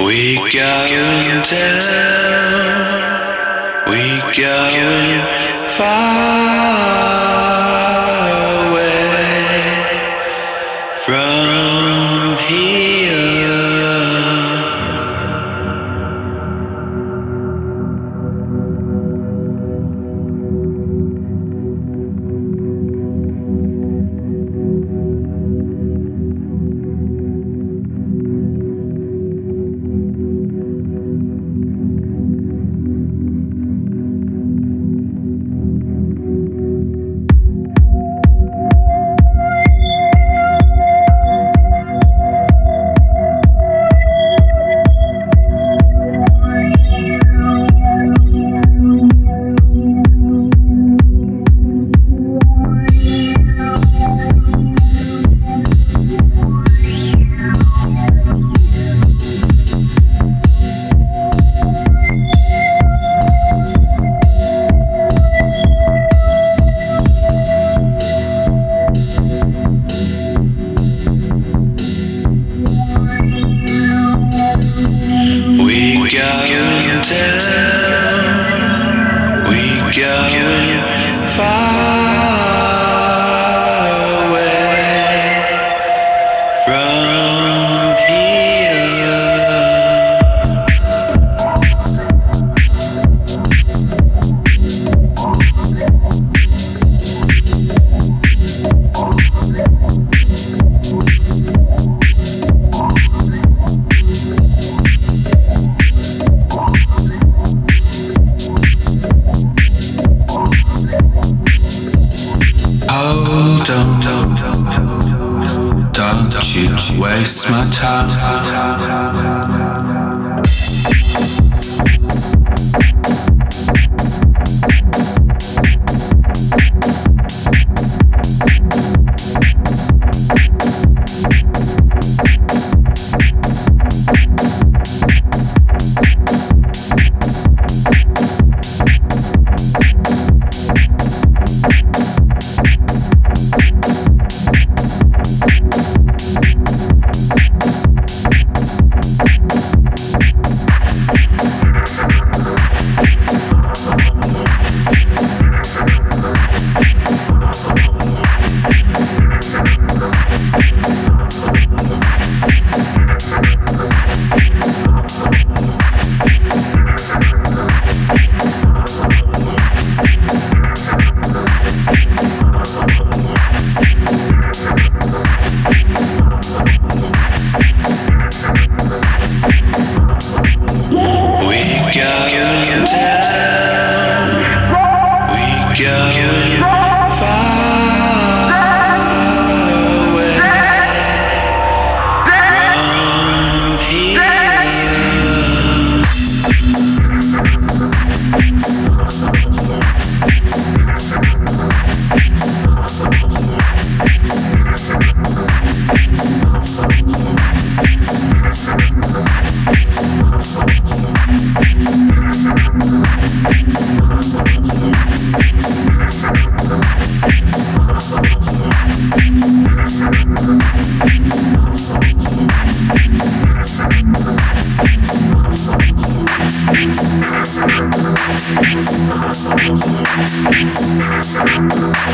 We going down, we going far down, we going far you waste my time.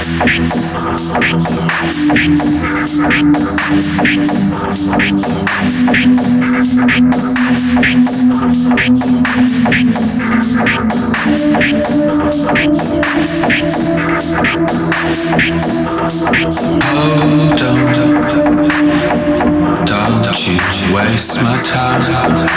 Hold on, don't you waste my time.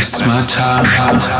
Waste my time.